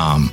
um,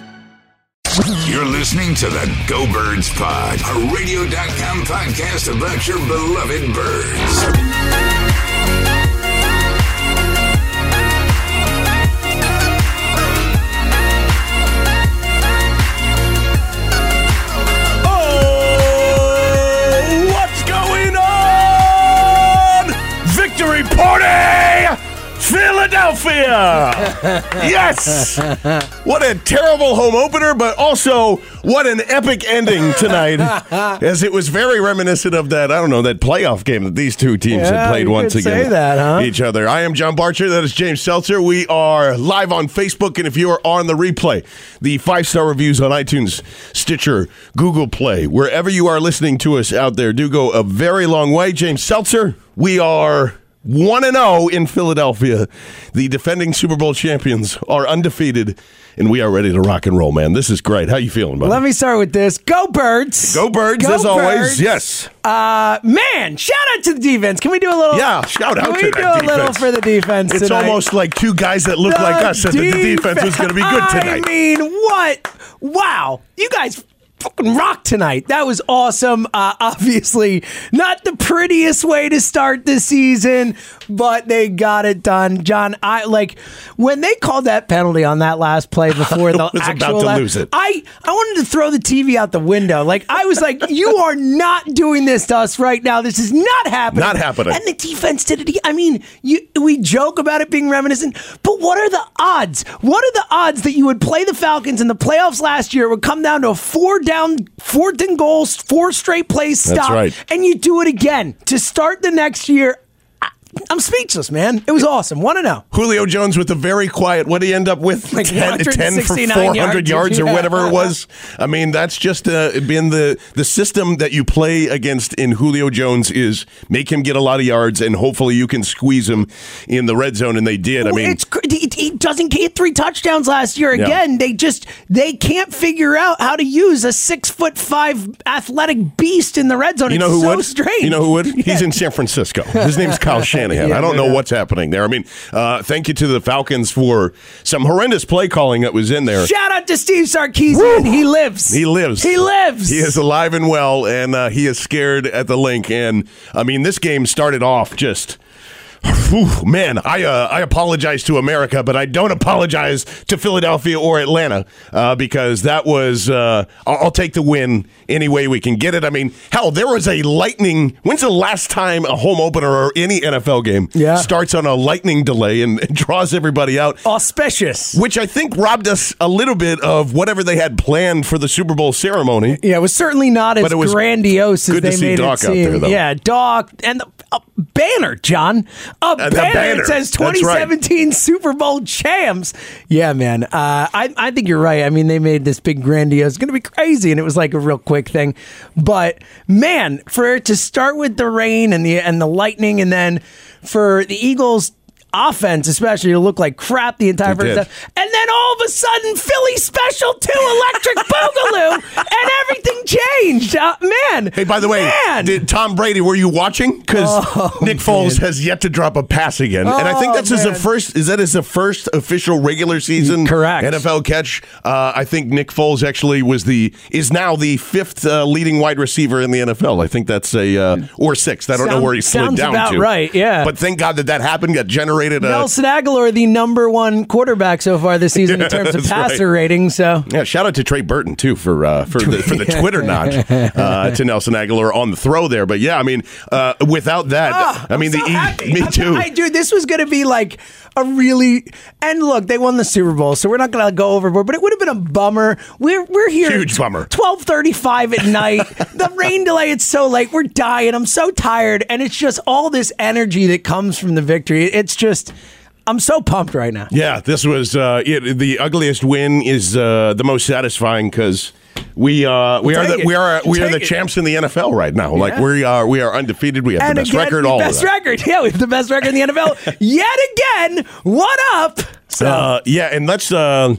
You're listening to the Go Birds Pod, a radio.com podcast about your beloved birds. yes! What a terrible home opener, but also what an epic ending tonight. as it was very reminiscent of that, I don't know, that playoff game that these two teams Yeah, had played once again. say that, huh? each other. I am John Barcher. That is James Seltzer. We are live on Facebook, and if you are on the replay, the five star reviews on iTunes, Stitcher, Google Play, wherever you are listening to us out there, do go a very long way. James Seltzer, we are 1 and 0 in Philadelphia. The defending Super Bowl champions are undefeated, and we are ready to rock and roll, man. This is great. How you feeling, buddy? Let me start with this. Go Birds. Go Birds, Go as always. Yes. Uh, man, shout out to the defense. Can we do a little? Yeah, shout out Can we do a little for the defense It's tonight? almost like two guys that look like us said that the defense was going to be good tonight. I mean, what? Wow, you guys fucking rock tonight. That was awesome. Uh, obviously, not the prettiest way to start the season, but they got it done. John, I like when they called that penalty on that last play before the was about actual. to la- lose it. I I wanted to throw the TV out the window. Like I was like, you are not doing this to us right now. This is not happening. Not happening. And the defense did it. I mean, you we joke about it being reminiscent, but what are the odds? What are the odds that you would play the Falcons in the playoffs last year? It would come down to a four down, fourth and goals, four straight plays stop, right. and you do it again to start the next year. I'm speechless, man. It was awesome. Want to know? Julio Jones with a very quiet. What did he end up with? Like 10, 10 for 400 yards, yards. or whatever it was. I mean, that's just uh, been the the system that you play against in Julio Jones is make him get a lot of yards, and hopefully you can squeeze him in the red zone, and they did. I mean, it's he, doesn't get three touchdowns last year. Yeah. Again, they just they can't figure out how to use a six foot five athletic beast in the red zone. You know it's who so would? strange. You know who would? Yeah. He's in San Francisco. His name's Kyle Shanahan. Yeah, I don't know doubt. what's happening there. I mean, uh, thank you to the Falcons for some horrendous play calling that was in there. Shout out to Steve Sarkisian. He lives. He lives. He lives. He is alive and well, and uh, he is scared at the link. And I mean, this game started off just. Whew, man, I uh, I apologize to America, but I don't apologize to Philadelphia or Atlanta uh, because that was. Uh, I'll, I'll take the win any way we can get it. I mean, hell, there was a lightning. When's the last time a home opener or any NFL game Yeah. starts on a lightning delay and, and draws everybody out? auspicious. Which I think robbed us a little bit of whatever they had planned for the Super Bowl ceremony. Yeah, it was certainly not as But it was grandiose as good to they see made Doc it seem. there, though. Yeah, Doc and the a banner, John. A banner, banner. that says That's right. 2017 Super Bowl champs. Yeah, man. Uh, I I think you're right. I mean, they made this big grandiose. It's going to be crazy, and it was like a real quick thing. But man, for it to start with the rain and the and the lightning, and then for the Eagles. Offense, especially, to look like crap the entire They first half. And then all of a sudden, Philly special two electric boogaloo, and everything changed. Uh, man. Hey, by the way, man. did Tom Brady, were you watching? Because Oh, Nick Foles has yet to drop a pass again, and I think Oh, that's his first. Is that his first official regular season Correct. NFL catch? Uh, I think Nick Foles actually was the is now the fifth uh, leading wide receiver in the NFL. I think that's a uh, or sixth. I don't know where he slid down about to. right, yeah. but thank God that that happened. Got overrated. Uh, Nelson Agholor, the number one quarterback so far this season in terms of passer right. rating. So Yeah, shout out to Trey Burton too for uh, for the for the Twitter notch uh, to Nelson Agholor on the throw there. But yeah, I mean, uh, without that, Ah, I mean, I'm the so E- me I'm- too. I, dude, this was going to be like a really and look, they won the Super Bowl, so we're not going to go overboard. But it would have been a bummer. We're we're here, Huge bummer. Twelve thirty five at night. the rain delay. It's so late. We're dying. I'm so tired, and it's just all this energy that comes from the victory. It's just. I'm so pumped right now. Yeah, this was uh, it, the ugliest win is uh, the most satisfying because we uh, we are the, it. we are we are Take the it. champs in the NFL right now. Like we are we are undefeated. We have And the best again, record. the All best record. Yeah, we have the best record in the NFL yet again. What up? So Uh, yeah, and let's uh,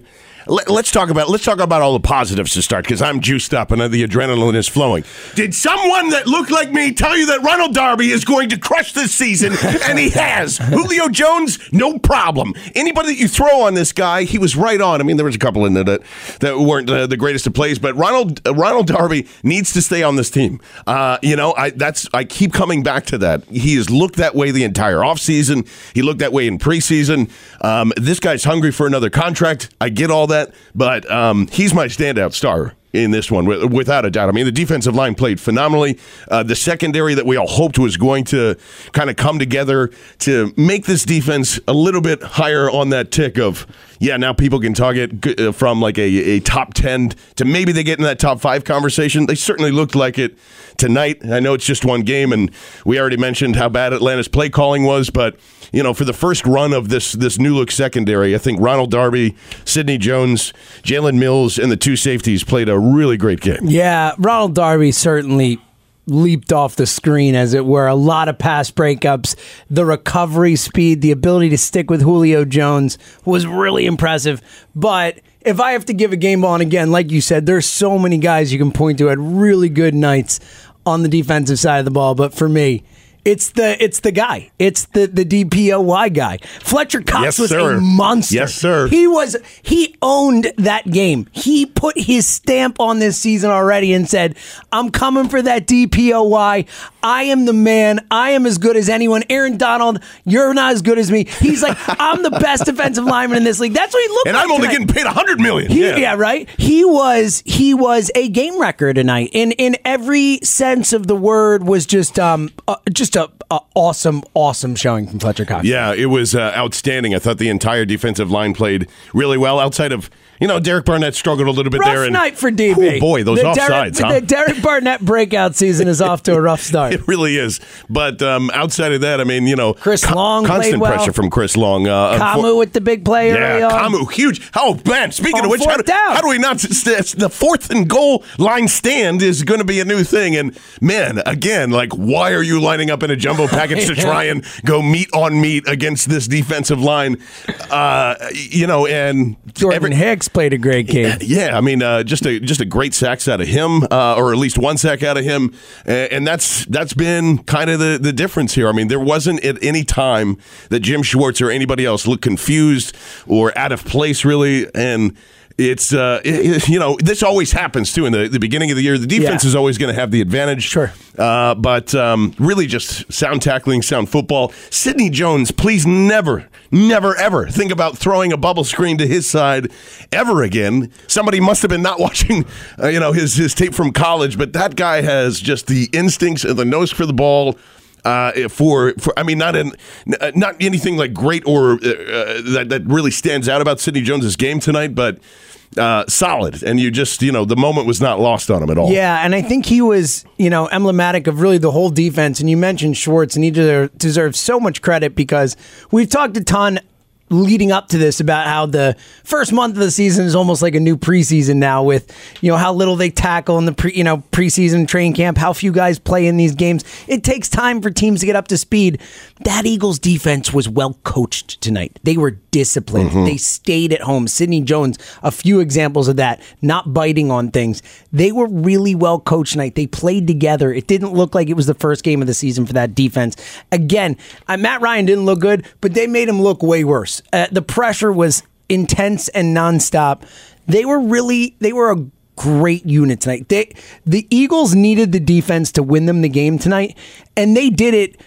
let, us talk about let's talk about all the positives to start because I'm juiced up and the adrenaline is flowing. Did someone that looked like me tell you that Ronald Darby is going to crush this season? and he has. Julio Jones, no problem. Anybody that you throw on this guy, he was right on. I mean, there was a couple in there that that weren't uh, the greatest of plays, but Ronald uh, Ronald Darby needs to stay on this team. Uh, you know, I that's I keep coming back to that. He has looked that way the entire offseason. He looked that way in preseason. Um, this guy's hungry for another contract. I get all that, but um, he's my standout star in this one, without a doubt. I mean, the defensive line played phenomenally. Uh, the secondary that we all hoped was going to kind of come together to make this defense a little bit higher on that tick of, yeah, now people can target uh, from like a, a top 10 to maybe they get in that top five conversation. They certainly looked like it tonight. I know it's just one game, and we already mentioned how bad Atlanta's play calling was, but you know, for the first run of this this new look secondary, I think Ronald Darby, Sidney Jones, Jalen Mills, and the two safeties played a really great game. Yeah, Ronald Darby certainly leaped off the screen, as it were. A lot of pass breakups, the recovery speed, the ability to stick with Julio Jones was really impressive. But if I have to give a game on again, like you said, there's so many guys you can point to at really good nights on the defensive side of the ball. But for me, it's the it's the guy. It's the the DPOY guy. Fletcher Cox Yes, was sir. a monster. Yes, sir. He was he owned that game. He put his stamp on this season already and said, "I'm coming for that DPOY. I am the man. I am as good as anyone. Aaron Donald, you're not as good as me." He's like, "I'm the best defensive lineman in this league." That's what he looked And like. I'm only tonight. getting paid a hundred million. He, yeah. right. He was he was a game wrecker tonight. In in every sense of the word, was just um uh, just a, a awesome awesome showing from Fletcher Cox. Yeah, it was uh, outstanding. I thought the entire defensive line played really well. Outside of you know, Derek Barnett struggled a little bit Rough there. And, night for DB. Oh, boy, those the offsides, Derek, huh? The Derek Barnett breakout season is off to a rough start. It really is. But um, outside of that, I mean, you know, Chris Long constant well. pressure from Chris Long. Uh, Kamu with the big play Yeah. Kamu, huge. Oh, man, speaking On of which, how do, how do we not? st- The fourth and goal line stand is going to be a new thing. And man, again, like, why are you lining up in a jumbo package to try and go meet on meet against this defensive line? Uh, you know, and Jordan every- Hicks played a great game. yeah, I mean, uh, just a just a great sacks out of him, uh, or at least one sack out of him, and, and that's that's been kind of the the difference here. I mean, there wasn't at any time that Jim Schwartz or anybody else looked confused or out of place, really, and. It's uh, it- you know this always happens too in the, the beginning of the year. The defense Yeah. is always going to have the advantage. Sure. uh, but um, really just sound tackling, sound football. Sidney Jones, please never, never, ever think about throwing a bubble screen to his side ever again. Somebody must have been not watching, uh, you know, his his tape from college. But that guy has just the instincts and the nose for the ball. Uh, for, for I mean, not in, not anything like great or uh, uh, that that really stands out about Sidney Jones's game tonight, but uh, solid. And you just, you know, the moment was not lost on him at all. Yeah, and I think he was, you know, emblematic of really the whole defense. And you mentioned Schwartz, and he deserves so much credit because we've talked a ton leading up to this about how the first month of the season is almost like a new preseason now with you know how little they tackle in the pre you know preseason training camp how few guys play in these games. It takes time for teams to get up to speed. That Eagles defense was well coached tonight. They were disciplined. Mm-hmm. They stayed at home. Sidney Jones a few examples of that not biting on things. They were really well coached tonight. They played together. It didn't look like it was the first game of the season for that defense. Again Matt Ryan didn't look good but they made him look way worse uh, the pressure was intense and nonstop. They were really they were a great unit tonight. They the Eagles needed the defense to win them the game tonight, and they did it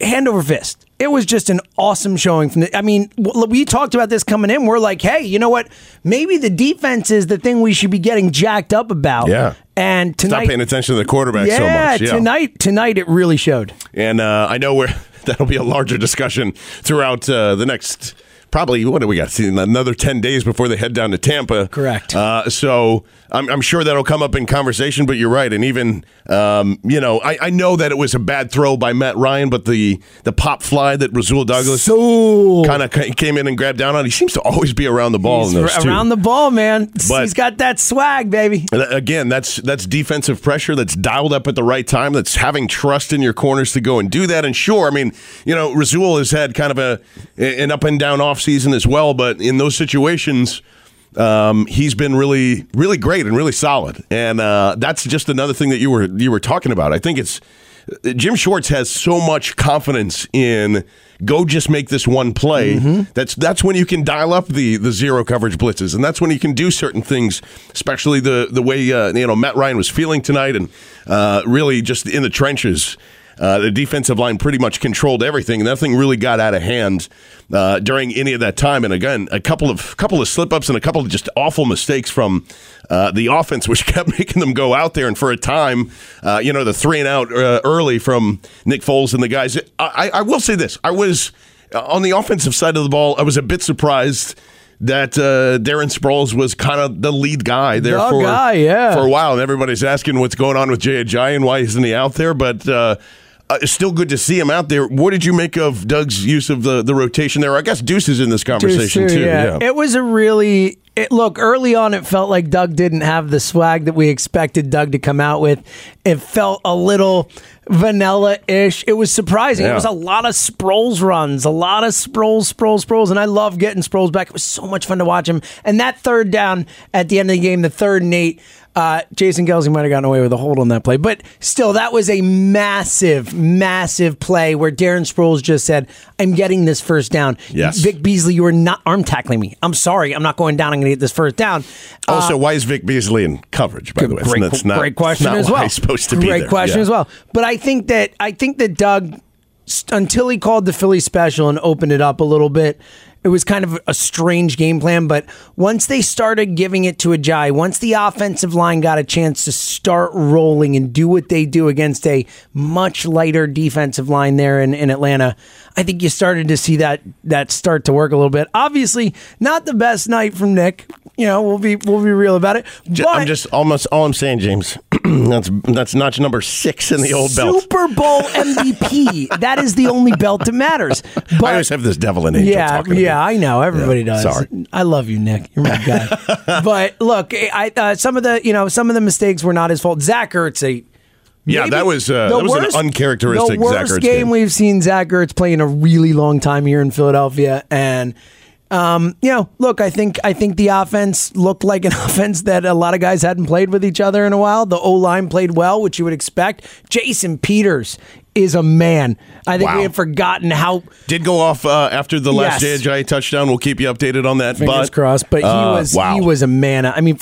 hand over fist. it was just an awesome showing from the I mean, we talked about this coming in. We're like, hey, you know what? Maybe the defense is the thing we should be getting jacked up about. Yeah. And tonight, Stop paying attention to the quarterback yeah, so much. Yeah, tonight tonight it really showed. And uh, I know we're, that'll be a larger discussion throughout uh, the next probably what do we got? Another ten days before they head down to Tampa. Correct. Uh, so I'm, I'm sure that'll come up in conversation. But you're right, and even um, you know, I, I know that it was a bad throw by Matt Ryan, but the the pop fly that Rasul Douglas So kind of came in and grabbed down on. He seems to always be around the ball in those around two. the ball, man. But- He's got that swag, baby. Again, that's that's defensive pressure that's dialed up at the right time. That's having trust in your corners to go and do that. And sure, I mean, you know, Razul has had kind of a an up and down off season as well, but in those situations, um, he's been really really great and really solid. And uh, that's just another thing that you were you were talking about. I think it's Jim Schwartz has so much confidence in go just make this one play. That's that's when you can dial up the the zero coverage blitzes, and that's when you can do certain things, especially the the way uh, you know Matt Ryan was feeling tonight, and uh, really just in the trenches. Uh, the defensive line pretty much controlled everything. Nothing really got out of hand uh, during any of that time. And again, a couple of couple of slip ups and a couple of just awful mistakes from uh, the offense, which kept making them go out there. And for a time, uh, you know, the three and out uh, early from Nick Foles and the guys. I, I will say this: I was uh, on the offensive side of the ball. I was a bit surprised that uh, Darren Sproles was kind of the lead guy there The for guy, yeah. for a while, and everybody's asking what's going on with Jay Ajayi and why isn't he out there, but. Uh, uh, it's still good to see him out there. What did you make of Doug's use of the, the rotation there? I guess Deuce is in this conversation Deuce, too. yeah. It was a really it, look early on. It felt like Doug didn't have the swag that we expected Doug to come out with. It felt a little vanilla-ish. It was surprising. It was a lot of Sproles runs, a lot of Sproles, Sproles, Sproles, and I love getting Sproles back. It was so much fun to watch him. And that third down at the end of the game, the third and eight. Uh, Jason Kelce might have gotten away with a hold on that play, but still, that was a massive, massive play where Darren Sproles just said, "I'm getting this first down." Yes. Vic Beasley, you are not arm tackling me. I'm sorry, I'm not going down. I'm going to get this first down. Uh, Also, why is Vic Beasley in coverage? By the way, great, that's not, great question not as well. He's supposed to be great there. question Yeah. as well. But I think that I think that Doug, st- until he called the Philly special and opened it up a little bit, it was kind of a strange game plan. But once they started giving it to Ajayi, once the offensive line got a chance to start rolling and do what they do against a much lighter defensive line there in, in Atlanta, I think you started to see that that start to work a little bit. Obviously, not the best night from Nick. You know, we'll be we'll be real about it. But I'm just almost all I'm saying, James. that's that's notch number six in the old belt. Super Bowl MVP. that is the only belt that matters. But I always have this devil and angel yeah, talking. yeah. I know. Everybody Yeah, does. sorry. I love you, Nick. You're my guy. but look, I uh, some of the you know some of the mistakes were not his fault. Zach Ertz, a Yeah, that was uh, that was worst- an uncharacteristic The Zach worst Ertz game, game. we've seen Zach Ertz play in a really long time here in Philadelphia, and. Um, you know, look, I think I think the offense looked like an offense that a lot of guys hadn't played with each other in a while. The O line played well, which you would expect. Jason Peters is a man. I think Wow. we had forgotten how Did go off uh, after the last Yes. Ajayi touchdown. We'll keep you updated on that. fingers but, crossed. But he uh, was wow. he was a man. I mean,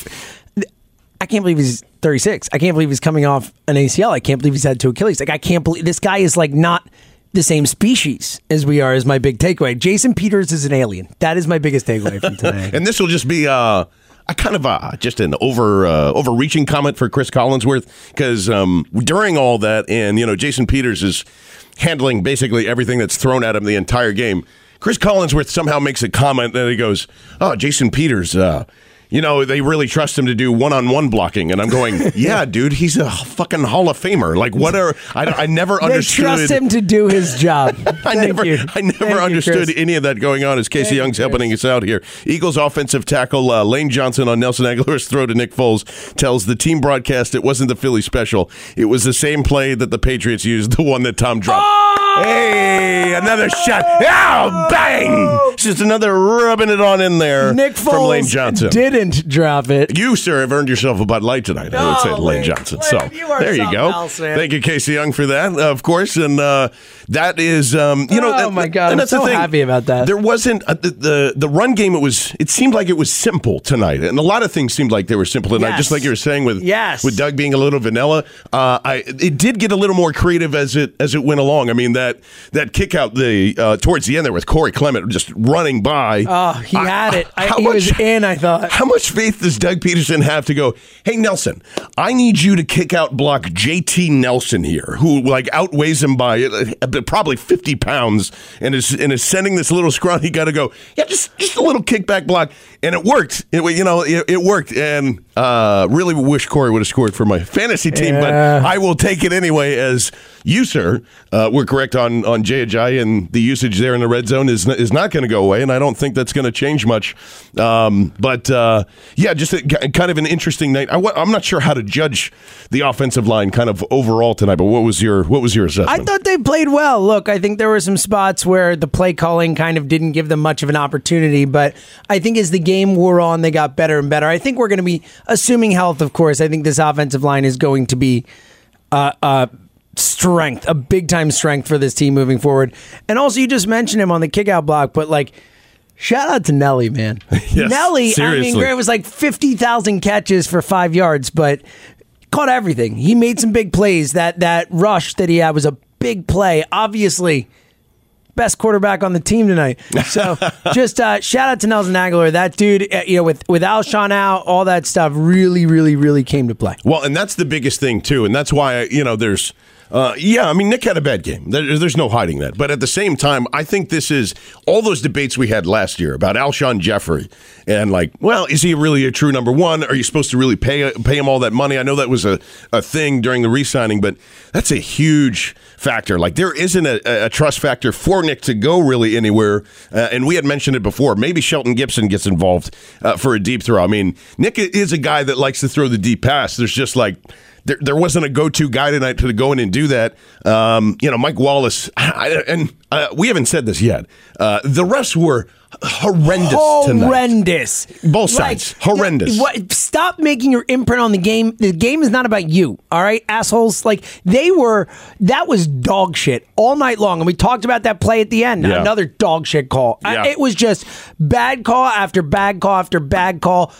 I can't believe he's 36. I can't believe he's coming off an ACL. I can't believe he's had two Achilles. Like I can't believe this guy is like not the same species as we are. Is my big takeaway. Jason Peters is an alien. That is my biggest takeaway from today. And this will just be uh, a kind of a, just an over uh, overreaching comment for Cris Collinsworth because um, during all that, and you know, Jason Peters is handling basically everything that's thrown at him the entire game. Cris Collinsworth somehow makes a comment that he goes, "Oh, Jason Peters." Uh, you know, they really trust him to do one-on-one blocking, and I'm going, "Yeah, dude, he's a fucking Hall of Famer. Like, what are I? I never they understood. trust him to do his job. I never, you. I never Thank understood Chris. any of that going on as Casey Thank Young's Chris. helping us out here. Eagles offensive tackle uh, Lane Johnson on Nelson Agholor's throw to Nick Foles tells the team broadcast it wasn't the Philly special. It was the same play that the Patriots used, the one that Tom dropped. Hey, another shot. Oh, bang! It's just another rubbing it on in there Nick Foles from Lane Johnson. didn't drop it. You, sir, have earned yourself a Bud Light tonight. I would say Oh, Lane. Johnson. So you are there you something go. else, man. Thank you, Casey Young, for that, of course. And uh, that is, um, you know, Oh, that- my God, and I'm that's the so thing. happy about that. There wasn't uh, the, the the run game. It was. It seemed like it was simple tonight, and a lot of things seemed like they were simple tonight. Yes. Just like you were saying with Yes. with Doug being a little vanilla. Uh, I it did get a little more creative as it as it went along. I mean that that that kick out the uh, towards the end there with Corey Clement just running by. Oh, he I- had it. I, how he much- was in. I thought. How much faith does Doug Pederson have to go? Hey Nelson, I need you to kick out block JT Nelson here, who like outweighs him by uh, probably fifty pounds, and is and is sending this little scrawny guy got to go. Yeah, just just a little kickback block, and it worked. It you know it, it worked, and uh, really wish Corey would have scored for my fantasy team, Yeah. but I will take it anyway. As you sir uh, were correct on on Jay Ajayi, and the usage there in the red zone is is not going to go away, and I don't think that's going to change much. Um, but uh, yeah, just a, kind of an interesting night. I, am not sure how to judge the offensive line kind of overall tonight. But what was your what was your assessment? I thought they played well. Look, I think there were some spots where the play calling kind of didn't give them much of an opportunity, but I think as the game wore on, they got better and better. I think we're going to be assuming health, of course. I think this offensive line is going to be uh, uh, strength, a big time strength for this team moving forward. And also, you just mentioned him on the kickout block, but like. Shout out to Nelly, man. Yes, Nelly, I mean, Grant was like 50,000 catches for five yards, but caught everything. He made some big plays. That that rush that he had was a big play. Obviously, best quarterback on the team tonight. So just uh, shout out to Nelson Agholor. That dude, uh, you know, with with Alshon out, all that stuff really, really, really came to play. Well, and that's the biggest thing too, and that's why you know there's. Uh, yeah, I mean Nick had a bad game. There, there's no hiding that. But at the same time, I think this is all those debates we had last year about Alshon Jeffery and like, well, is he really a true number one? Are you supposed to really pay pay him all that money? I know that was a, a thing during the re-signing, but that's a huge factor. Like there isn't a, a trust factor for Nick to go really anywhere. Uh, and we had mentioned it before. Maybe Shelton Gibson gets involved uh, for a deep throw. I mean, Nick is a guy that likes to throw the deep pass. There's just like there, there wasn't a go-to guy tonight to go in and do that. Um, you know, Mike Wallace, I, and uh, we haven't said this yet. Uh, the refs were horrendous tonight. Horrendous. Both sides. Horrendous. What, stop making your imprint on the game. The game is not about you. All right, assholes. Like they were. That was dog shit all night long, and we talked about that play at the end. Yeah. Another dog shit call. I- it was just bad call after bad call after bad call.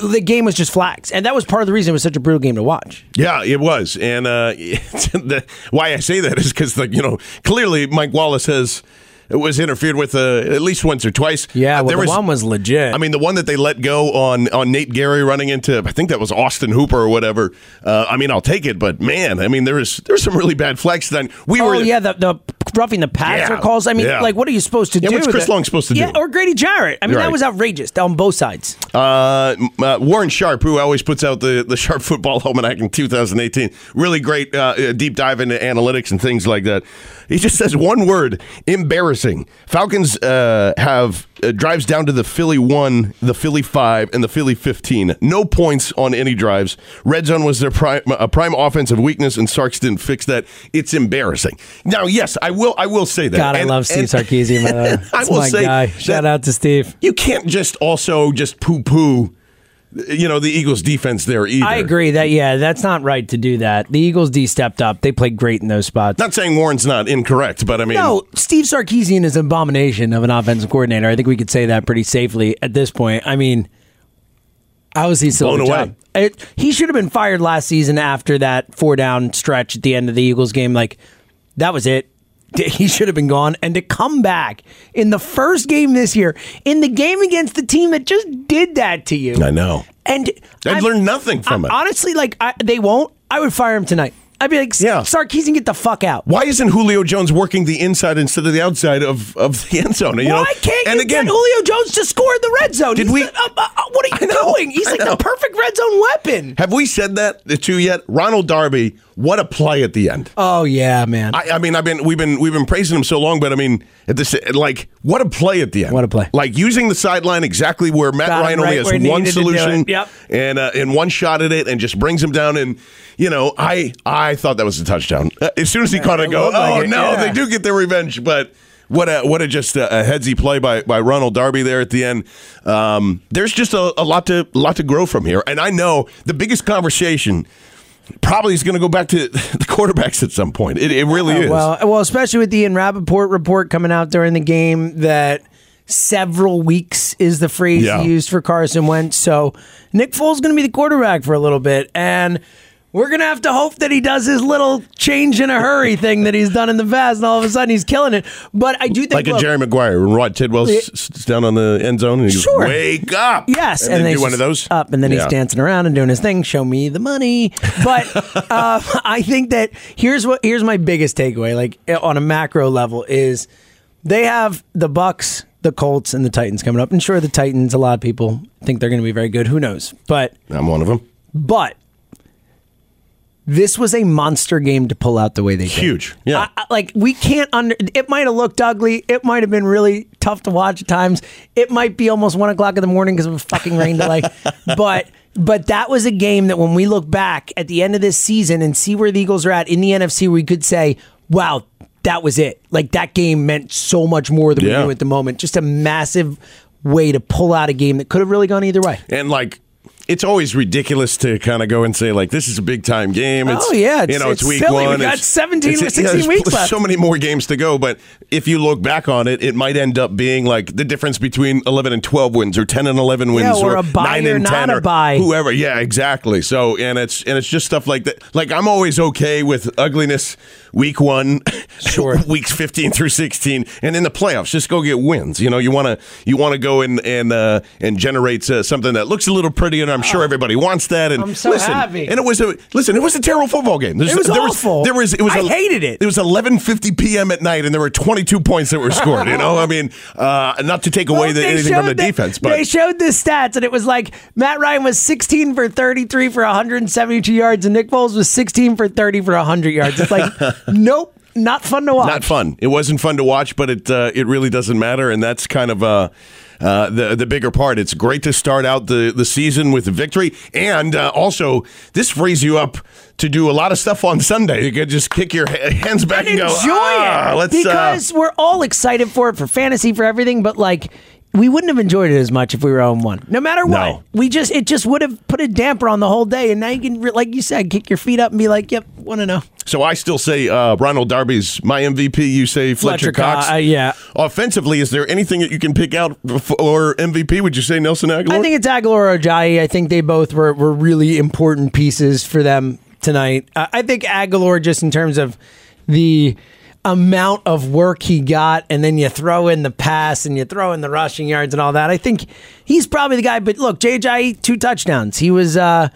The game was just flags, and that was part of the reason it was such a brutal game to watch. Yeah, it was, and uh, the, why I say that is because, like, you know, clearly Mike Wallace has was interfered with uh, at least once or twice. Yeah, Uh, well, the one was legit. I mean, the one that they let go on on Nate Gerry running into, I think that was Austin Hooper or whatever. Uh, I mean, I'll take it, but man, I mean, there was there's some really bad flags Then We Oh were, yeah, the, the roughing the passer Yeah, calls. I mean, yeah. like, what are you supposed to Yeah, do? what's Chris it? Long supposed to do? Yeah, or Grady Jarrett. I mean, Right. that was outrageous on both sides. Uh, uh, Warren Sharp, who always puts out the, the Sharp Football Almanac in 2018, really great uh, deep dive into analytics and things like that. He just says one word: embarrassing. Falcons uh, have uh, drives down to the Philly one, the Philly five, and the Philly fifteen. No points on any drives. Red zone was their prime a prime offensive weakness, and Sarks didn't fix that. It's embarrassing. Now, yes, I will. I will say that. God, I love Steve and- Sarkisian. I will my say guy. Shout out to Steve. you can't just also just poo poo, you know, the Eagles' defense there either. I agree that yeah, that's not right to do that. The Eagles D stepped up. They played great in those spots. Not saying Warren's not incorrect, but I mean, no, Steve Sarkisian is an abomination of an offensive coordinator. I think we could say that pretty safely at this point. I mean, how is he still Blown away. job? It, he should have been fired last season after that four down stretch at the end of the Eagles game. Like that was it. He should have been gone. And to come back in the first game this year, in the game against the team that just did that to you, I know. and I've learned nothing from I- it. Honestly, like I, they won't. I would fire him tonight. I'd be like, Yeah. Sarkisian, get the fuck out. Why isn't Julio Jones working the inside instead of the outside of, of the end zone? You know? Why can't and again, get Julio Jones to score in the red zone? Did He's we- the- uh, uh, uh, what are you know, doing? He's I like know. the perfect red zone weapon. have we said that to you yet? Ronald Darby, what a play at the end. Oh yeah, man. I, I mean, I've been we've been we've been praising him so long, but I mean, at this like what a play at the end. What a play. Like using the sideline exactly where Matt Got Ryan only right has one needed to do solution. Yep. and uh, and one shot at it, and just brings him down. And you know, I I thought that was a touchdown. Uh, as soon as he caught it, I go, looked like oh it, no, yeah. they do get their revenge, but. What a what a just a, a headsy play by, by Ronald Darby there at the end. Um, there's just a, a lot to a lot to grow from here, and I know the biggest conversation probably is going to go back to the quarterbacks at some point. It, it really is. Well, well, especially with the Ian Rapoport report coming out during the game that several weeks is the phrase Yeah. he used for Carson Wentz. So Nick Foles is going to be the quarterback for a little bit. And we're gonna have to hope that he does his little change in a hurry thing that he's done in the past, and all of a sudden he's killing it. But I do think Like a Jerry Maguire when Rod Tidwell down on the end zone and he goes, Sure. wake up. Yes, And, then they do one of those. up, and then Yeah. he's dancing around and doing his thing. Show me the money. But uh, I think that here's what here's my biggest takeaway, like on a macro level, is they have the Bucks, the Colts, and the Titans coming up. And sure, the Titans, a lot of people think they're going to be very good. Who knows? But I'm one of them. but this was a monster game to pull out the way they did. Huge. Yeah. I- I- like we can't under. It might have looked ugly. It might have been really tough to watch at times. It might be almost one o'clock in the morning because of a fucking rain delay. but but that was a game that when we look back at the end of this season and see where the Eagles are at in the NFC, we could say, wow. That was it. Like that game meant so much more than Yeah. we knew at the moment. Just a massive way to pull out a game that could have really gone either way. And like, it's always ridiculous to kind of go and say like this is a big time game. It's, Oh, yeah, you know it's, it's week silly. We one. got It's- 17 it's- or 16 there's weeks left. So many more games to go, but if you look back on it, it might end up being like the difference between eleven and twelve wins, or ten and eleven wins, or a bye nine or and not ten, a or bye. whoever. Yeah, exactly. So and it's and it's just stuff like that. Like I'm always okay with ugliness week one, Sure. weeks fifteen through sixteen, and in the playoffs, just go get wins. You know, you want to you want to go and and uh, and generate uh, something that looks a little pretty, and I'm sure everybody wants that. And Oh. I'm so listen, happy. And it was a listen. It was a terrible football game. There's- It was there awful. there was it was I a- hated it. It was 11:50 p.m. at night, and there were 22 points that were scored. You know, I mean, uh, not to take away Well, the, anything from the the- defense, but they showed the stats, and it was like Matt Ryan was 16 for 33 for 172 yards, and Nick Foles was 16 for 30 for 100 yards. It's like, nope, not fun to watch. not fun. It wasn't fun to watch, but it uh, it really doesn't matter, and that's kind of uh, uh, the the bigger part. It's great to start out the, the season with a victory, and uh, also this frees you up to do a lot of stuff on Sunday. You could just kick your hands back and, and go, enjoy "Ah, it let's uh, because we're all excited for it for fantasy for everything, but like. We wouldn't have enjoyed it as much if we were on one. No matter what, No. we just it just would have put a damper on the whole day. And now you can, like you said, kick your feet up and be like, "Yep, want to know." So I still say uh, Ronald Darby's my MVP. You say Fletcher, Fletcher Cox. uh, yeah. Offensively, is there anything that you can pick out for MVP? Would you say Nelson Agholor? I think it's Agholor or Ajayi. I think they both were, were really important pieces for them tonight. Uh, I think Agholor, just in terms of the amount of work he got, and then you throw in the pass and you throw in the rushing yards and all that. I think he's probably the guy. But look, JJ two touchdowns. He was. Uh,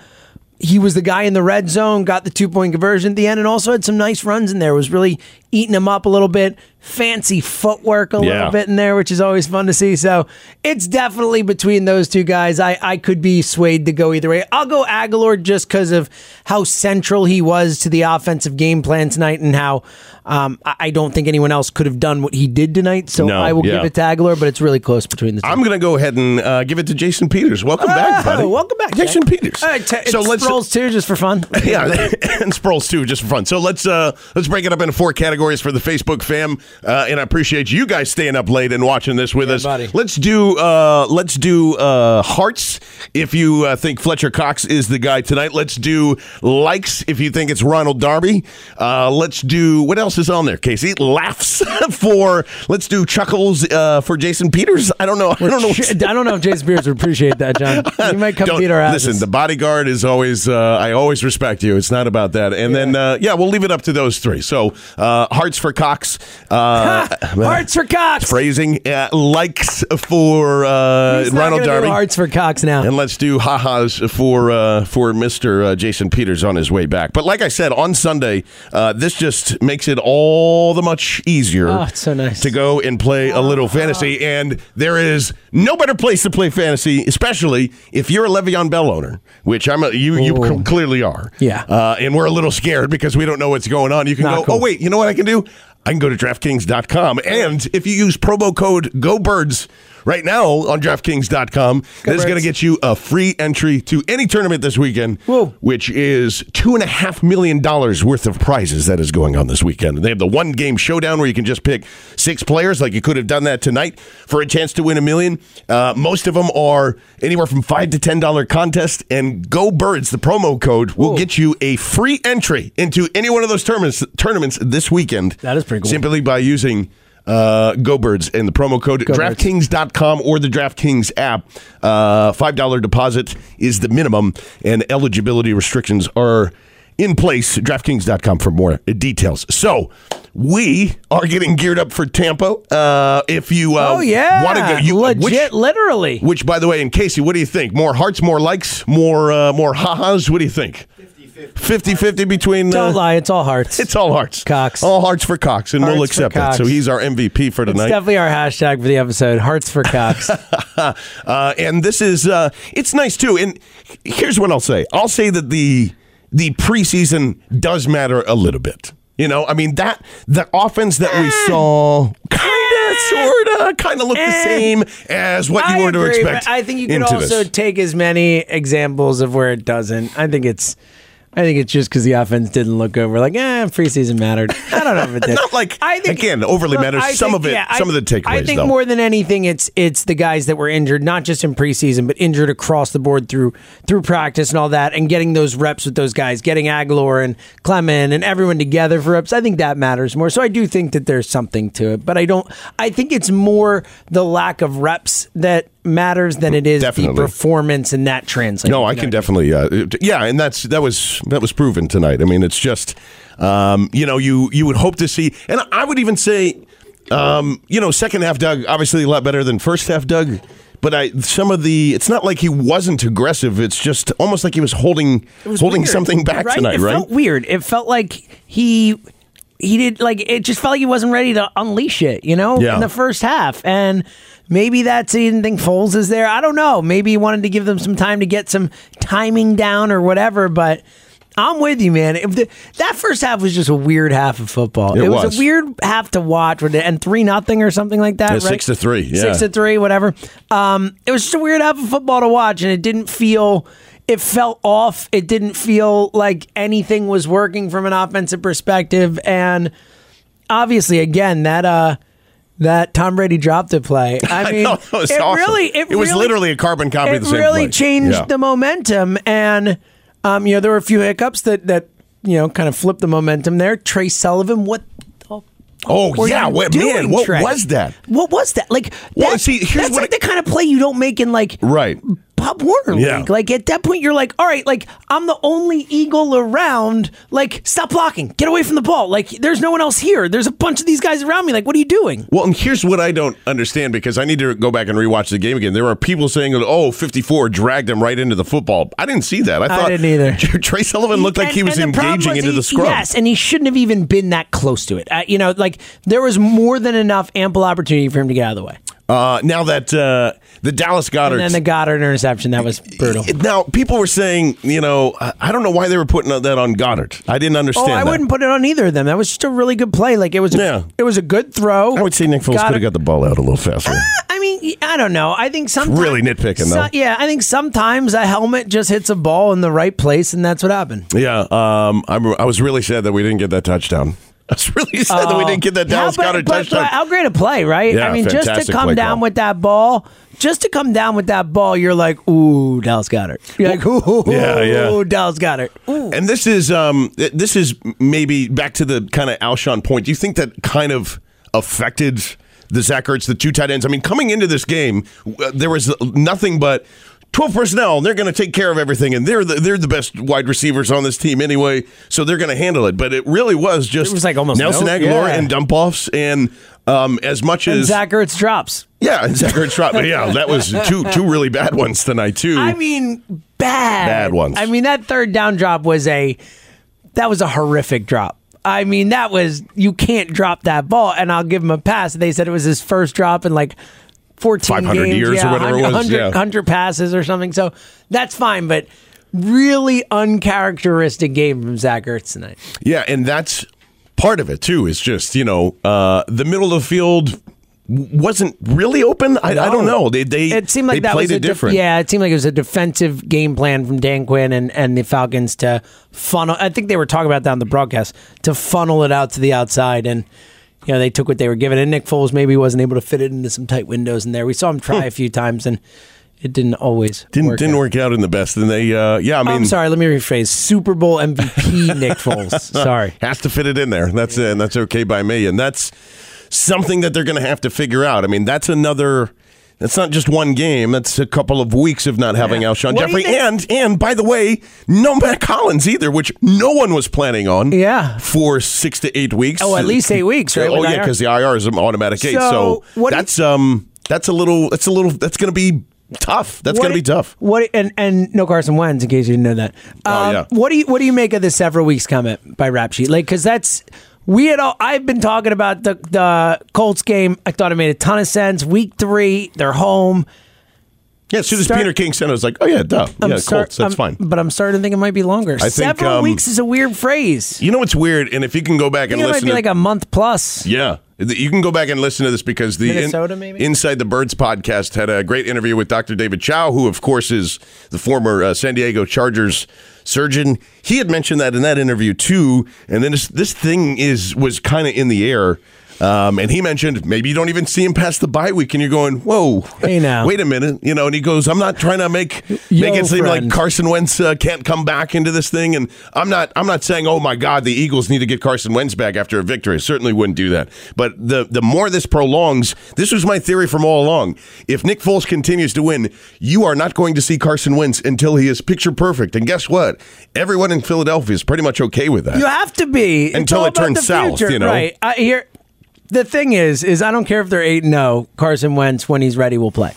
he was the guy in the red zone, got the two point conversion at the end, and also had some nice runs in there. Was really eating him up a little bit. Fancy footwork a Yeah. little bit in there, which is always fun to see. So it's definitely between those two guys. I, I could be swayed to go either way. I'll go Agholor just because of how central he was to the offensive game plan tonight and how um, I I don't think anyone else could have done what he did tonight. So No, I will yeah. give it to Agholor, but it's really close between the two. I'm going to go ahead and uh, give it to Jason Peters. Welcome back, buddy. Oh, welcome back, Jason Jack. Peters. All right, t- so it let's Sproles too, just for fun. yeah, and Sproles too, just for fun. So let's uh let's break it up into four categories for the Facebook fam, uh, and I appreciate you guys staying up late and watching this with us. buddy. Let's do uh let's do uh hearts if you uh, think Fletcher Cox is the guy tonight. Let's do likes if you think it's Ronald Darby. Uh, let's do what else is on there, Casey? Laughs for let's do chuckles uh, for Jason Peters. I don't know. I don't know. I don't know if Jason Peters would appreciate that, John. You might come beat our asses. Listen, the bodyguard is always. Uh, I always respect you. It's not about that. And then, uh, yeah, we'll leave it up to those three. So, uh, hearts for Cox. Uh, Hearts for Cox. Phrasing. Uh, likes for uh, Ronald Darby. Hearts for Cox now. And let's do ha-has for uh, for Mister uh, Jason Peters on his way back. But like I said, on Sunday, uh, this just makes it all the much easier. Oh, so nice. to go and play a little fantasy. And there is no better place to play fantasy, especially if you're a Le'Veon Bell owner, which I'm. A, you you Ooh. c- clearly are. Yeah. Uh, and we're a little scared because we don't know what's going on. You can Not go. cool. Oh wait, you know what I can do? I can go to DraftKings.com, and if you use promo code GoBirds right now on DraftKings.com, is going to get you a free entry to any tournament this weekend, Whoa. which is two and a half million dollars worth of prizes that is going on this weekend. They have the one game showdown where you can just pick six players, like you could have done that tonight for a chance to win a million. Uh, most of them are anywhere from five to ten dollar contest, and Go Birds, the promo code, will get you a free entry into any one of those tournaments tournaments this weekend. That is pretty cool. Simply by using. Uh, Go Birds and the promo code Go. DraftKings.com or the DraftKings app. Uh, $5 deposit is the minimum, and eligibility restrictions are in place. DraftKings.com for more details. So we are getting geared up for Tampa. Uh, if you uh, oh yeah, want to go, you legit, which, literally. which, by the way, in Casey, what do you think? More hearts, more likes, more uh, more ha-has? What do you think? 50-50 between. Uh, Don't lie, it's all hearts. it's all hearts. Cox. All hearts for Cox, and we'll accept it. So he's our MVP for It's tonight. definitely our hashtag for the episode. Hearts for Cox. uh, and this is uh, it's nice too. And here's what I'll say: I'll say that the the preseason does matter a little bit. You know, I mean that the offense that we saw kind of, sort of, kind of looked the Eh. same as what you I were to expect. I think you could also this. take as many examples of where it doesn't. I think it's. I think it's just because the offense didn't look over like, eh, preseason mattered. I don't know if it did. Not like, I think again, overly matters. I Some think- of it- yeah, some I- of the takeaways, I think though. more than anything, it's it's the guys that were injured, not just in preseason, but injured across the board through through practice and all that, and getting those reps with those guys, getting Agholor and Clement and everyone together for reps. I think that matters more. So I do think that there's something to it, but I don't. I think it's more the lack of reps that matters than it is Definitely. the performance and that translates. No, I can definitely. Uh, yeah, and that's that was that was proven tonight. I mean, it's just um, you know you you would hope to see, and I would even say, um, you know, second half Doug obviously a lot better than first half Doug. But I some of the it's not like he wasn't aggressive. It's just almost like he was holding was holding weird, something back right? tonight, it right? felt weird. It felt like he he did like it just felt like he wasn't ready to unleash it, you know, Yeah. in the first half. And maybe that's he didn't think Foles is there. I don't know. Maybe he wanted to give them some time to get some timing down or whatever, but I'm with you, man. If the, that first half was just a weird half of football. It was. was. a weird half to watch, with it- and three nothing or something like that. Yeah, right? six to three, yeah. Six to three, whatever. Um, it was just a weird half of football to watch, and it didn't feel. It felt off. It didn't feel like anything was working from an offensive perspective, and obviously, again, that uh, that Tom Brady dropped it play. I mean, know, that was it awesome. really, it, It was literally a carbon copy It of the same really play. changed Yeah. the momentum, and um, you know, there were a few hiccups that that you know kind of flipped the momentum there. Trey Sullivan, what? Oh yeah, what, doing, man, what Trey? was that? What was that? Like, Well, that- see, here's that's what like I- the kind of play you don't make in like Right. Pop Warner Yeah. League. Like at that point, you're like, all right, like I'm the only eagle around. Like, stop blocking. Get away from the ball. Like, there's no one else here. There's a bunch of these guys around me. Like, what are you doing? Well, and here's what I don't understand because I need to go back and rewatch the game again. There are people saying, "Oh, 54 dragged him right into the football." I didn't see that. I thought didn't either. Trey Sullivan looked like he was and engaging was into he- the scrum. Yes, and he shouldn't have even been that close to it. Uh, you know, like there was more than enough ample opportunity for him to get out of the way. Uh, now that uh, the Dallas Goedert, And then the Goedert interception, that was brutal. now people were saying, you know, I don't know why they were putting that on Goedert. I didn't understand. Oh. I that. wouldn't put it on either of them. That was just a really good play. Like it was, a, Yeah. it was a good throw. I would say Nick Foles could have got the ball out a little faster. I mean, I don't know. I think sometimes Really nitpicking, though. yeah, I think sometimes a helmet just hits a ball in the right place, and that's what happened. yeah, um, I'm, I was really sad that we didn't get that touchdown. Was really sad that we didn't get that Dallas how, Goedert touchdown. How great a play, right? Yeah, I mean, just to come down call. with that ball, just to come down with that ball, you're like, ooh, Dallas Goedert. You're like, ooh, Yeah, yeah. Dallas Goedert. Ooh. And this is um this is maybe back to the kind of Alshon point. Do you think that kind of affected the Zach Ertz, the two tight ends? I mean, coming into this game, uh, there was nothing but. 12 personnel, and they're going to take care of everything, and they're the, they're the best wide receivers on this team anyway, so they're going to handle it. But it really was just It was like almost Nelson no- Agholor yeah. and dump offs, and um, as much And as Zach Ertz drops. yeah, and Zach Ertz dropped. Yeah, that was two two really bad ones tonight too. I mean, bad. Bad ones. I mean, that third down drop was a that was a horrific drop. I mean, that was you can't drop that ball, and I'll give him a pass. They said it was his first drop in like. 14 500 games, years or yeah, whatever it was, 100, yeah. 100 passes or something. So that's fine, but really uncharacteristic game from Zach Ertz tonight. Yeah, and that's part of it too. Is just you know uh, the middle of the field wasn't really open. I, I don't know. They they it seemed like they that played was a def- different. yeah, it seemed like it was a defensive game plan from Dan Quinn and, and the Falcons to funnel. I think they were talking about that on the broadcast to funnel it out to the outside, and you know they took what they were given. And Nick Foles maybe wasn't able to fit it into some tight windows in there. We saw him try a few times, and it didn't always didn't work didn't out. work out in the best. And they uh, yeah, I mean, I'm sorry. Let me rephrase: Super Bowl MVP Nick Foles. Sorry. has to fit it in there. That's uh, and that's okay by me. And that's something that they're going to have to figure out. I mean, that's another That's not just one game. That's a couple of weeks of not having Alshon What Jeffery, and and by the way, no Mack Hollins either, which no one was planning on. Yeah. for six to eight weeks. Oh, at least eight weeks, right, Oh yeah, because the IR is an automatic eight. So, So, what do you- that's um that's a little that's a little that's going to be tough. That's going to be tough. What and and no Carson Wentz, in case you didn't know that. Oh, Um, yeah. What do you what do you make of the several weeks comment by Rap Sheet? Like, because that's we had all. I've been talking about the the Colts game. I thought it made a ton of sense. Week three, they're home. Yeah, as soon as Start- Peter King said, it, I was like, oh yeah, duh, I'm yeah, star- Colts, that's I'm- fine. But I'm starting to think it might be longer. think, Several um, weeks is a weird phrase. You know what's weird? And if you can go back I and think it might listen be to like a month plus. Yeah. You can go back and listen to this because the Minnesota, maybe? Inside the Birds podcast had a great interview with Dr. David Chao, who, of course, is the former uh, San Diego Chargers surgeon. He had mentioned that in that interview too, and then this, this thing is was kind of in the air. Um, and he mentioned maybe you don't even see him past the bye week, and you're going, "Whoa, Hey, now. wait a minute," you know. And he goes, "I'm not trying to make Yo, make it seem like. Carson Wentz uh, can't come back into this thing." And I'm not I'm not saying, "Oh my God, the Eagles need to get Carson Wentz back after a victory." I certainly wouldn't do that. But the the more this prolongs, this was my theory from all along. If Nick Foles continues to win, you are not going to see Carson Wentz until he is picture perfect. And guess what? Everyone in Philadelphia is pretty much okay with that. You have to be Until it turns south, you know? Right. I hear. The thing is, is I don't care if they're eight and zero. Carson Wentz, when he's ready, will play.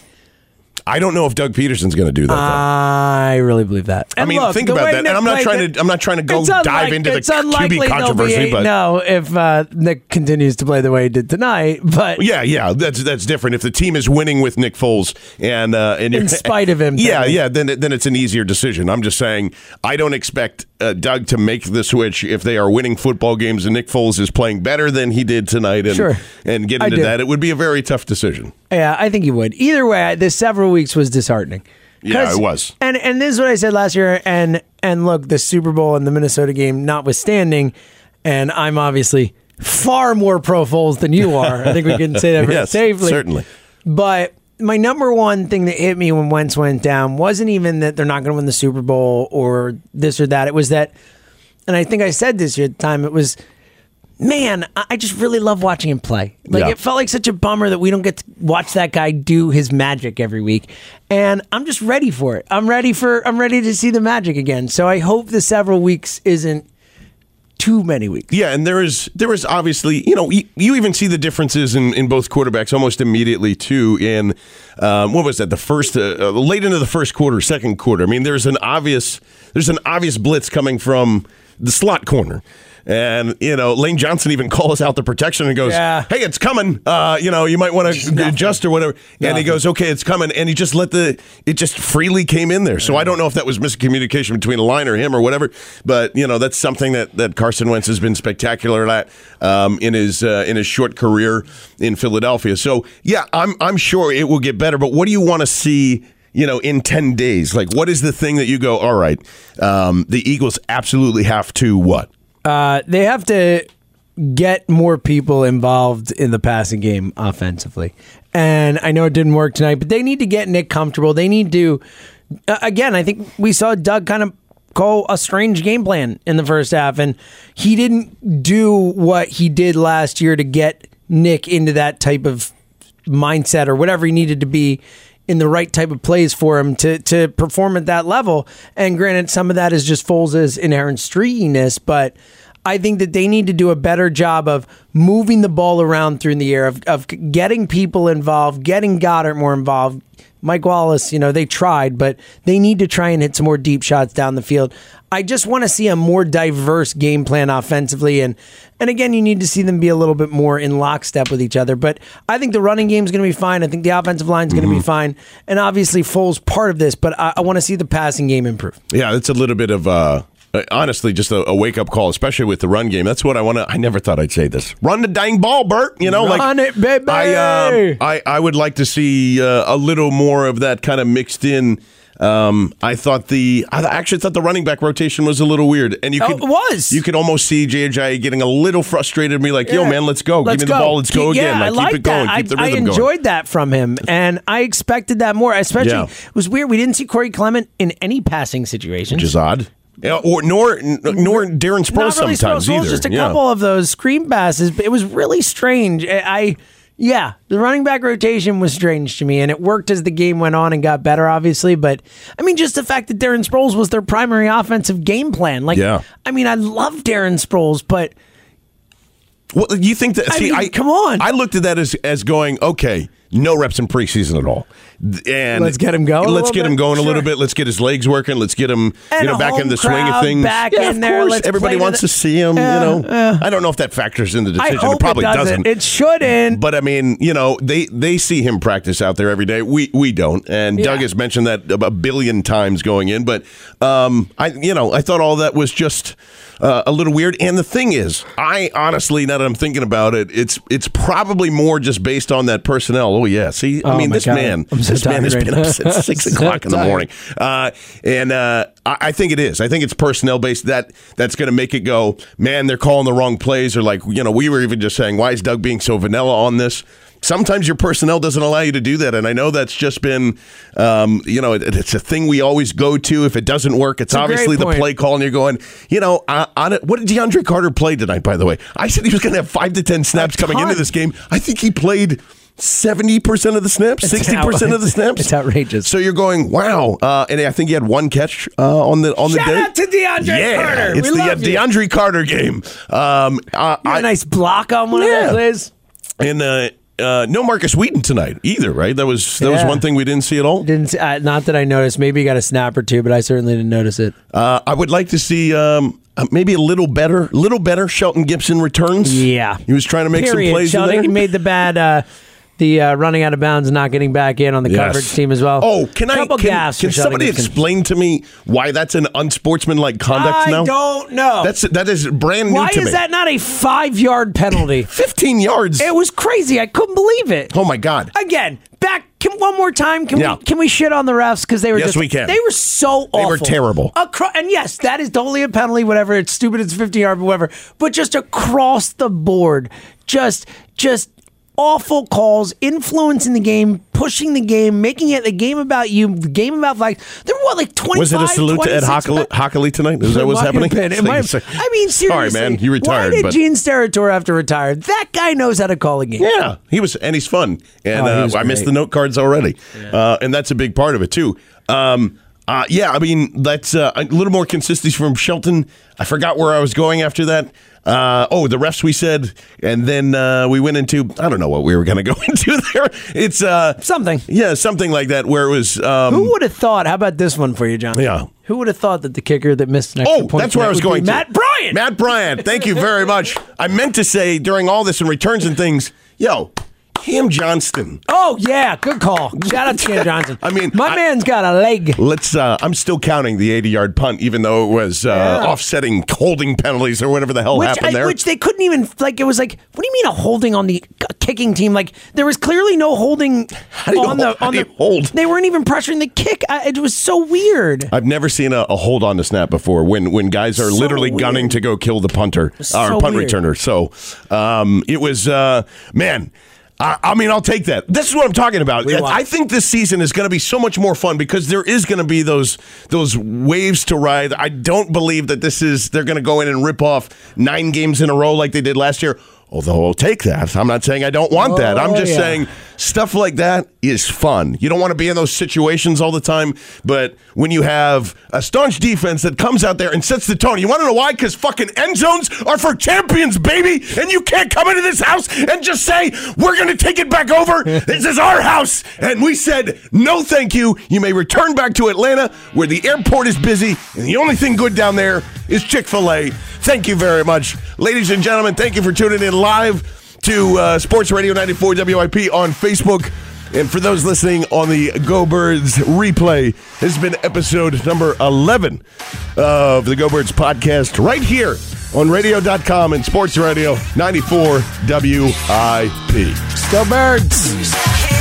I don't know if Doug Pederson's going to do that. though. I really believe that. I mean, think about way that. And I'm not trying it- to- I'm not trying to go it's dive into the QB unlikely they'll be controversy, 8 but- no, if uh, Nick continues to play the way he did tonight, but Yeah, yeah, that's that's different. If the team is winning with Nick Foles and uh, and In spite of him, yeah, yeah, then then it's an easier decision. I'm just saying I don't expect uh, Doug to make the switch if they are winning football games and Nick Foles is playing better than he did tonight. And, Sure. and get into that, it would be a very tough decision. Yeah, I think he would. Either way, this several weeks was disheartening. Yeah, it was. And and this is what I said last year. And and look, the Super Bowl and the Minnesota game notwithstanding, and I'm obviously far more pro Foles than you are. I think we can say that Yes, safely. certainly. But my number one thing that hit me when Wentz went down wasn't even that they're not going to win the Super Bowl or this or that. It was that, and I think I said this at the time. It was man, I just really love watching him play. Like Yeah. it felt like such a bummer that we don't get to watch that guy do his magic every week. And I'm just ready for it. I'm ready for I'm ready to see the magic again. So I hope the several weeks isn't too many weeks. Yeah, and there is there is obviously you know you, you even see the differences in, in both quarterbacks almost immediately too. In um, what was that the first uh, uh, late into the first quarter, second quarter. I mean, there's an obvious there's an obvious blitz coming from the slot corner. And you know, Lane Johnson even calls out the protection and goes, Yeah. "Hey, it's coming. Uh, you know, you might want to adjust or whatever." And he goes, "Okay, it's coming." And he just let the it just freely came in there. So I don't know if that was miscommunication between a line or him or whatever. But you know, that's something that, that Carson Wentz has been spectacular at um, in his uh, in his short career in Philadelphia. So yeah, I'm I'm sure it will get better. But what do you want to see? You know, in ten days, like what is the thing that you go? All right, um, the Eagles absolutely have to what? Uh, they have to get more people involved in the passing game offensively. And I know it didn't work tonight, but they need to get Nick comfortable. They need to, uh, again, I think we saw Doug kind of call a strange game plan in the first half, and he didn't do what he did last year to get Nick into that type of mindset or whatever he needed to be in the right type of plays for him to to perform at that level. And granted, some of that is just Foles' inherent streakiness, but I think that they need to do a better job of moving the ball around through the air, of, of getting people involved, getting Goedert more involved. Mike Wallace, you know, they tried, but they need to try and hit some more deep shots down the field. I just want to see a more diverse game plan offensively, and and again, you need to see them be a little bit more in lockstep with each other. But I think the running game is going to be fine. I think the offensive line is going to be fine, and obviously Foles part of this. But I, I want to see the passing game improve. Yeah, it's a little bit of uh, honestly just a, a wake up call, especially with the run game. That's what I want to. I never thought I'd say this. Run the dang ball, Bert. You know, Run like it, baby! I, um, I I would like to see uh, a little more of that kind of mixed in. Um, I thought the I actually thought the running back rotation was a little weird, and you Oh, could it was. you could almost see JJ getting a little frustrated and be like, "Yo, Yeah. man, let's go, Let's give me the ball, let's go Keep- again, Yeah, I like, like keep it going, that. keep the I, I enjoyed going." that from him, and I expected that more. Especially, Yeah. it was weird. We didn't see Corey Clement in any passing situations. Which is odd. Or nor nor Darren Sproles really sometimes Sproles, either. Just a Yeah. couple of those screen passes, but it was really strange. I, I- Yeah, the running back rotation was strange to me, and it worked as the game went on and got better, obviously. But I mean, just the fact that Darren Sproles was their primary offensive game plan. Like, Yeah. I mean, I love Darren Sproles, but Well, you think that? I See, mean, I come on. I looked at that as as going okay. No reps in preseason at all, and Let's get him going Let's get him bit? going a little bit. Let's get his legs working. Let's get him, And you know, back in the swing of things. back yeah, in there. Everybody play to wants the- to see him. Yeah, you know, I don't know if that factors in the decision. it probably it doesn't. doesn't. It shouldn't. But I mean, you know, they they see him practice out there every day. We we don't, and Doug has mentioned that a billion times going in. But um, I you know I thought all that was just uh, a little weird. And the thing is, I honestly, now that I'm thinking about it, it's it's probably more just based on that personnel. Oh yeah, see, I Oh, mean, this God. man, I'm so this man has been up since six So o'clock in the tired. morning, uh, and uh, I, I think it is. I think it's personnel based. That that's going to make it go. Man, they're calling the wrong plays, or like you know, we were even just saying, why is Doug being so vanilla on this? Sometimes your personnel doesn't allow you to do that, and I know that's just been, um, you know, it, it's a thing we always go to. If it doesn't work, it's, great obviously the play call, and you're going, you know, uh, on. What did DeAndre Carter play tonight? By the way, I said he was going to have five to ten snaps coming into this game. I think he played. Seventy percent of the snaps, sixty percent of the snaps. it's outrageous. So you're going, wow, uh, and I think he had one catch uh, on the on the Shout day. out to DeAndre yeah, Carter. It's We the uh. DeAndre Carter game. Um, uh, I- a nice block on one Yeah. of those. Liz. and uh, no Markus Wheaton tonight either, right? That was that was one thing we didn't see at all. Didn't see- uh, not that I noticed. Maybe he got a snap or two, but I certainly didn't notice it. Uh, I would like to see um, uh, maybe a little better, little better. Shelton Gibson returns. Yeah. he was trying to make Period. some plays. in Shelton, there. he made the bad, uh, the uh, running out of bounds, and not getting back in on the Yes. coverage team as well. Oh, can I? Can, can somebody explain to me why that's an unsportsmanlike conduct I now? don't know. That's that is brand new Why is me. that not a five yard penalty? Fifteen yards. it was crazy. I couldn't believe it. oh my god. Again, back can, one more time. Can Yeah. we can we shit on the refs because they were Yes, just we can. they were so awful. They were terrible. Acro- and yes, that is totally a penalty. Whatever, it's stupid. It's fifty yard, whatever. But just across the board, just just awful calls, influencing the game, pushing the game, making it a game about you, the game about like There were what, like twenty. Was it a salute to Ed Hochuli, Hochuli tonight? Is that what's happening? been. It might have- I mean, Sorry, man. You retired, Why did but Gene Steratore have to retire? That guy knows how to call a game. yeah, he was, and he's fun. And Oh, he uh, I missed the note cards already, uh, and that's a big part of it too. Um, uh, yeah, I mean that's uh, a little more consistency from Shelton. I forgot where I was going after that. Uh, oh, the refs we said, and then uh, we went into I don't know what we were going to go into there. It's uh, Something. yeah, something like that where it was. Um, Who would have thought? How about this one for you, John? Yeah. Who would have thought that the kicker that missed an extra Oh, point that's where I was going to. Matt Bryant. Matt Bryant. Thank you very much. I meant to say during all this and returns and things, yo, Cam Johnston. Oh yeah, good call. Shout out to Cam Johnston. I mean, my I- man's got a leg. Let's. Uh, I'm still counting the 80 yard punt, even though it was uh, Yeah. offsetting holding penalties or whatever the hell Which, happened I- there. which they couldn't even like. It was like, what do you mean a holding on the kicking team? Like there was clearly no holding on hold- the on the hold? They weren't even pressuring the kick. I, it was so weird. I've never seen a, a hold on the snap before when when guys are So literally weird. gunning to go kill the punter So or punt weird. returner. So um, it was uh, man. I, I mean, I'll take that. This is what I'm talking about. We I think this season is going to be so much more fun because there is going to be those those waves to ride. I don't believe that this is they're going to go in and rip off nine games in a row like they did last year. Although I'll take that. I'm not saying I don't want that. I'm Oh, just yeah. saying stuff like that is fun. You don't want to be in those situations all the time, but when you have a staunch defense that comes out there and sets the tone, you want to know why? Because fucking end zones are for champions, baby, and you can't come into this house and just say we're going to take it back over. this is our house, and we said no, thank you. You may return back to Atlanta, where the airport is busy, and the only thing good down there is Chick Fil A. Thank you very much, ladies and gentlemen. Thank you for tuning in live to uh, Sports Radio 94 WIP on Facebook. And for those listening on the Go Birds replay, this has been episode number 11 of the Go Birds podcast right here on radio.com and Sports Radio 94 WIP. Still birds.